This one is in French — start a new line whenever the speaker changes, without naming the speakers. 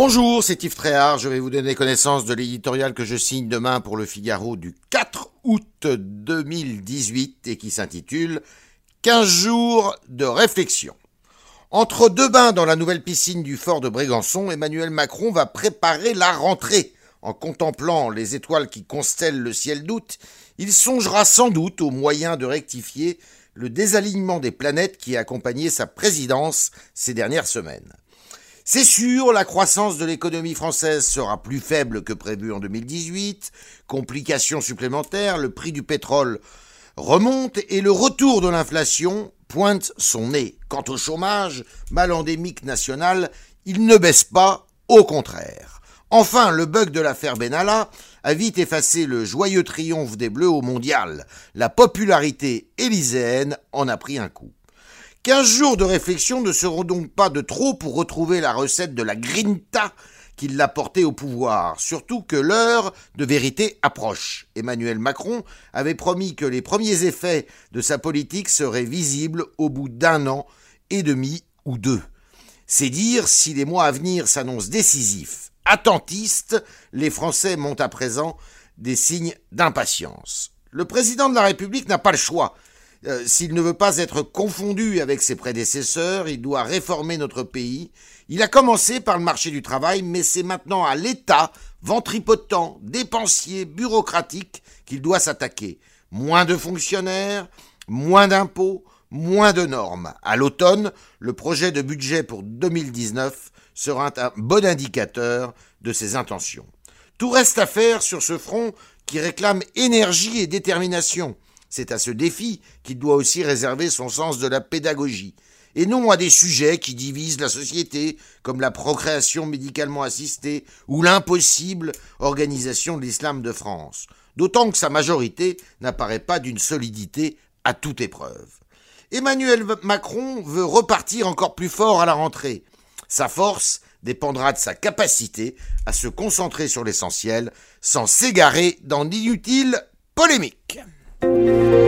Bonjour, c'est Yves Tréhard. Je vais vous donner connaissance de l'éditorial que je signe demain pour le Figaro du 4 août 2018 et qui s'intitule 15 jours de réflexion. Entre deux bains dans la nouvelle piscine du fort de Brégançon, Emmanuel Macron va préparer la rentrée. En contemplant les étoiles qui constellent le ciel d'août, il songera sans doute aux moyens de rectifier le désalignement des planètes qui a accompagné sa présidence ces dernières semaines. C'est sûr, la croissance de l'économie française sera plus faible que prévu en 2018, complications supplémentaires, le prix du pétrole remonte et le retour de l'inflation pointe son nez. Quant au chômage, mal endémique national, il ne baisse pas, au contraire. Enfin, le bug de l'affaire Benalla a vite effacé le joyeux triomphe des Bleus au mondial. La popularité élyséenne en a pris un coup. 15 jours de réflexion ne seront donc pas de trop pour retrouver la recette de la grinta qui l'a porté au pouvoir, surtout que l'heure de vérité approche. Emmanuel Macron avait promis que les premiers effets de sa politique seraient visibles au bout d'un an et demi ou deux. C'est dire si les mois à venir s'annoncent décisifs. Attentistes, les Français montent à présent des signes d'impatience. Le président de la République n'a pas le choix. Euh, s'il ne veut pas être confondu avec ses prédécesseurs, il doit réformer notre pays. Il a commencé par le marché du travail, mais c'est maintenant à l'État, ventripotent, dépensier, bureaucratique, qu'il doit s'attaquer. Moins de fonctionnaires, moins d'impôts, moins de normes. À l'automne, le projet de budget pour 2019 sera un bon indicateur de ses intentions. Tout reste à faire sur ce front qui réclame énergie et détermination. C'est à ce défi qu'il doit aussi réserver son sens de la pédagogie, et non à des sujets qui divisent la société, comme la procréation médicalement assistée ou l'impossible organisation de l'islam de France, d'autant que sa majorité n'apparaît pas d'une solidité à toute épreuve. Emmanuel Macron veut repartir encore plus fort à la rentrée. Sa force dépendra de sa capacité à se concentrer sur l'essentiel sans s'égarer dans d'inutiles polémiques. Thank you.